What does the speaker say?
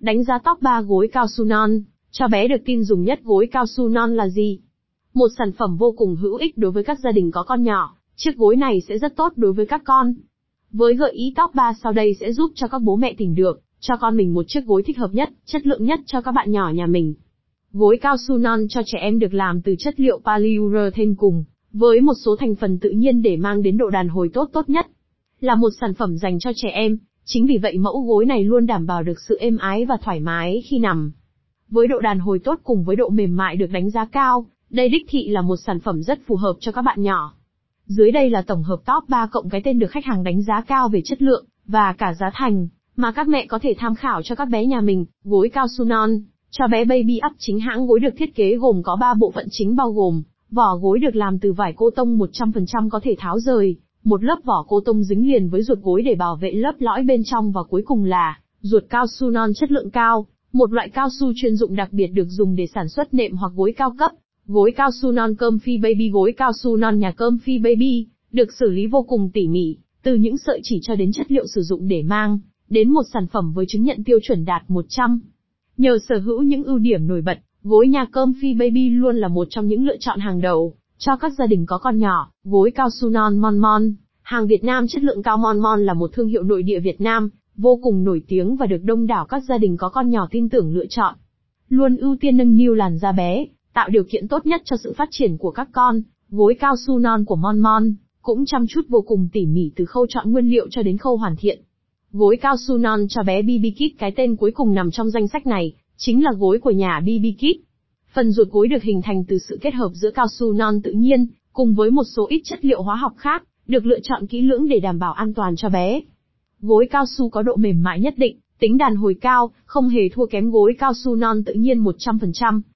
Đánh giá top 3 gối cao su non, cho bé được tin dùng nhất gối cao su non là gì? Một sản phẩm vô cùng hữu ích đối với các gia đình có con nhỏ, chiếc gối này sẽ rất tốt đối với các con. Với gợi ý top 3 sau đây sẽ giúp cho các bố mẹ tìm được, cho con mình một chiếc gối thích hợp nhất, chất lượng nhất cho các bạn nhỏ nhà mình. Gối cao su non cho trẻ em được làm từ chất liệu polyurethane cùng, với một số thành phần tự nhiên để mang đến độ đàn hồi tốt tốt nhất. Là một sản phẩm dành cho trẻ em, chính vì vậy mẫu gối này luôn đảm bảo được sự êm ái và thoải mái khi nằm. Với độ đàn hồi tốt cùng với độ mềm mại được đánh giá cao, đây đích thị là một sản phẩm rất phù hợp cho các bạn nhỏ. Dưới đây là tổng hợp top 3 cộng cái tên được khách hàng đánh giá cao về chất lượng, và cả giá thành, mà các mẹ có thể tham khảo cho các bé nhà mình, gối cao su non. Cho bé Baby Up chính hãng gối được thiết kế gồm có 3 bộ phận chính bao gồm, vỏ gối được làm từ vải cô tông 100% có thể tháo rời, một lớp vỏ cô tông dính liền với ruột gối để bảo vệ lớp lõi bên trong và cuối cùng là ruột cao su non chất lượng cao, một loại cao su chuyên dụng đặc biệt được dùng để sản xuất nệm hoặc gối cao cấp. Gối cao su non cơm phi baby gối cao su non nhà cơm phi baby, được xử lý vô cùng tỉ mỉ, từ những sợi chỉ cho đến chất liệu sử dụng để mang, đến một sản phẩm với chứng nhận tiêu chuẩn đạt 100. Nhờ sở hữu những ưu điểm nổi bật, gối nhà cơm phi baby luôn là một trong những lựa chọn hàng đầu cho các gia đình có con nhỏ. Gối cao su non Mon Mon, hàng Việt Nam chất lượng cao Mon Mon là một thương hiệu nội địa Việt Nam, vô cùng nổi tiếng và được đông đảo các gia đình có con nhỏ tin tưởng lựa chọn. Luôn ưu tiên nâng niu làn da bé, tạo điều kiện tốt nhất cho sự phát triển của các con. Gối cao su non của Mon Mon cũng chăm chút vô cùng tỉ mỉ từ khâu chọn nguyên liệu cho đến khâu hoàn thiện. Gối cao su non cho bé BB Kit cái tên cuối cùng nằm trong danh sách này, chính là gối của nhà BB Kit. Phần ruột gối được hình thành từ sự kết hợp giữa cao su non tự nhiên, cùng với một số ít chất liệu hóa học khác, được lựa chọn kỹ lưỡng để đảm bảo an toàn cho bé. Gối cao su có độ mềm mại nhất định, tính đàn hồi cao, không hề thua kém gối cao su non tự nhiên 100%.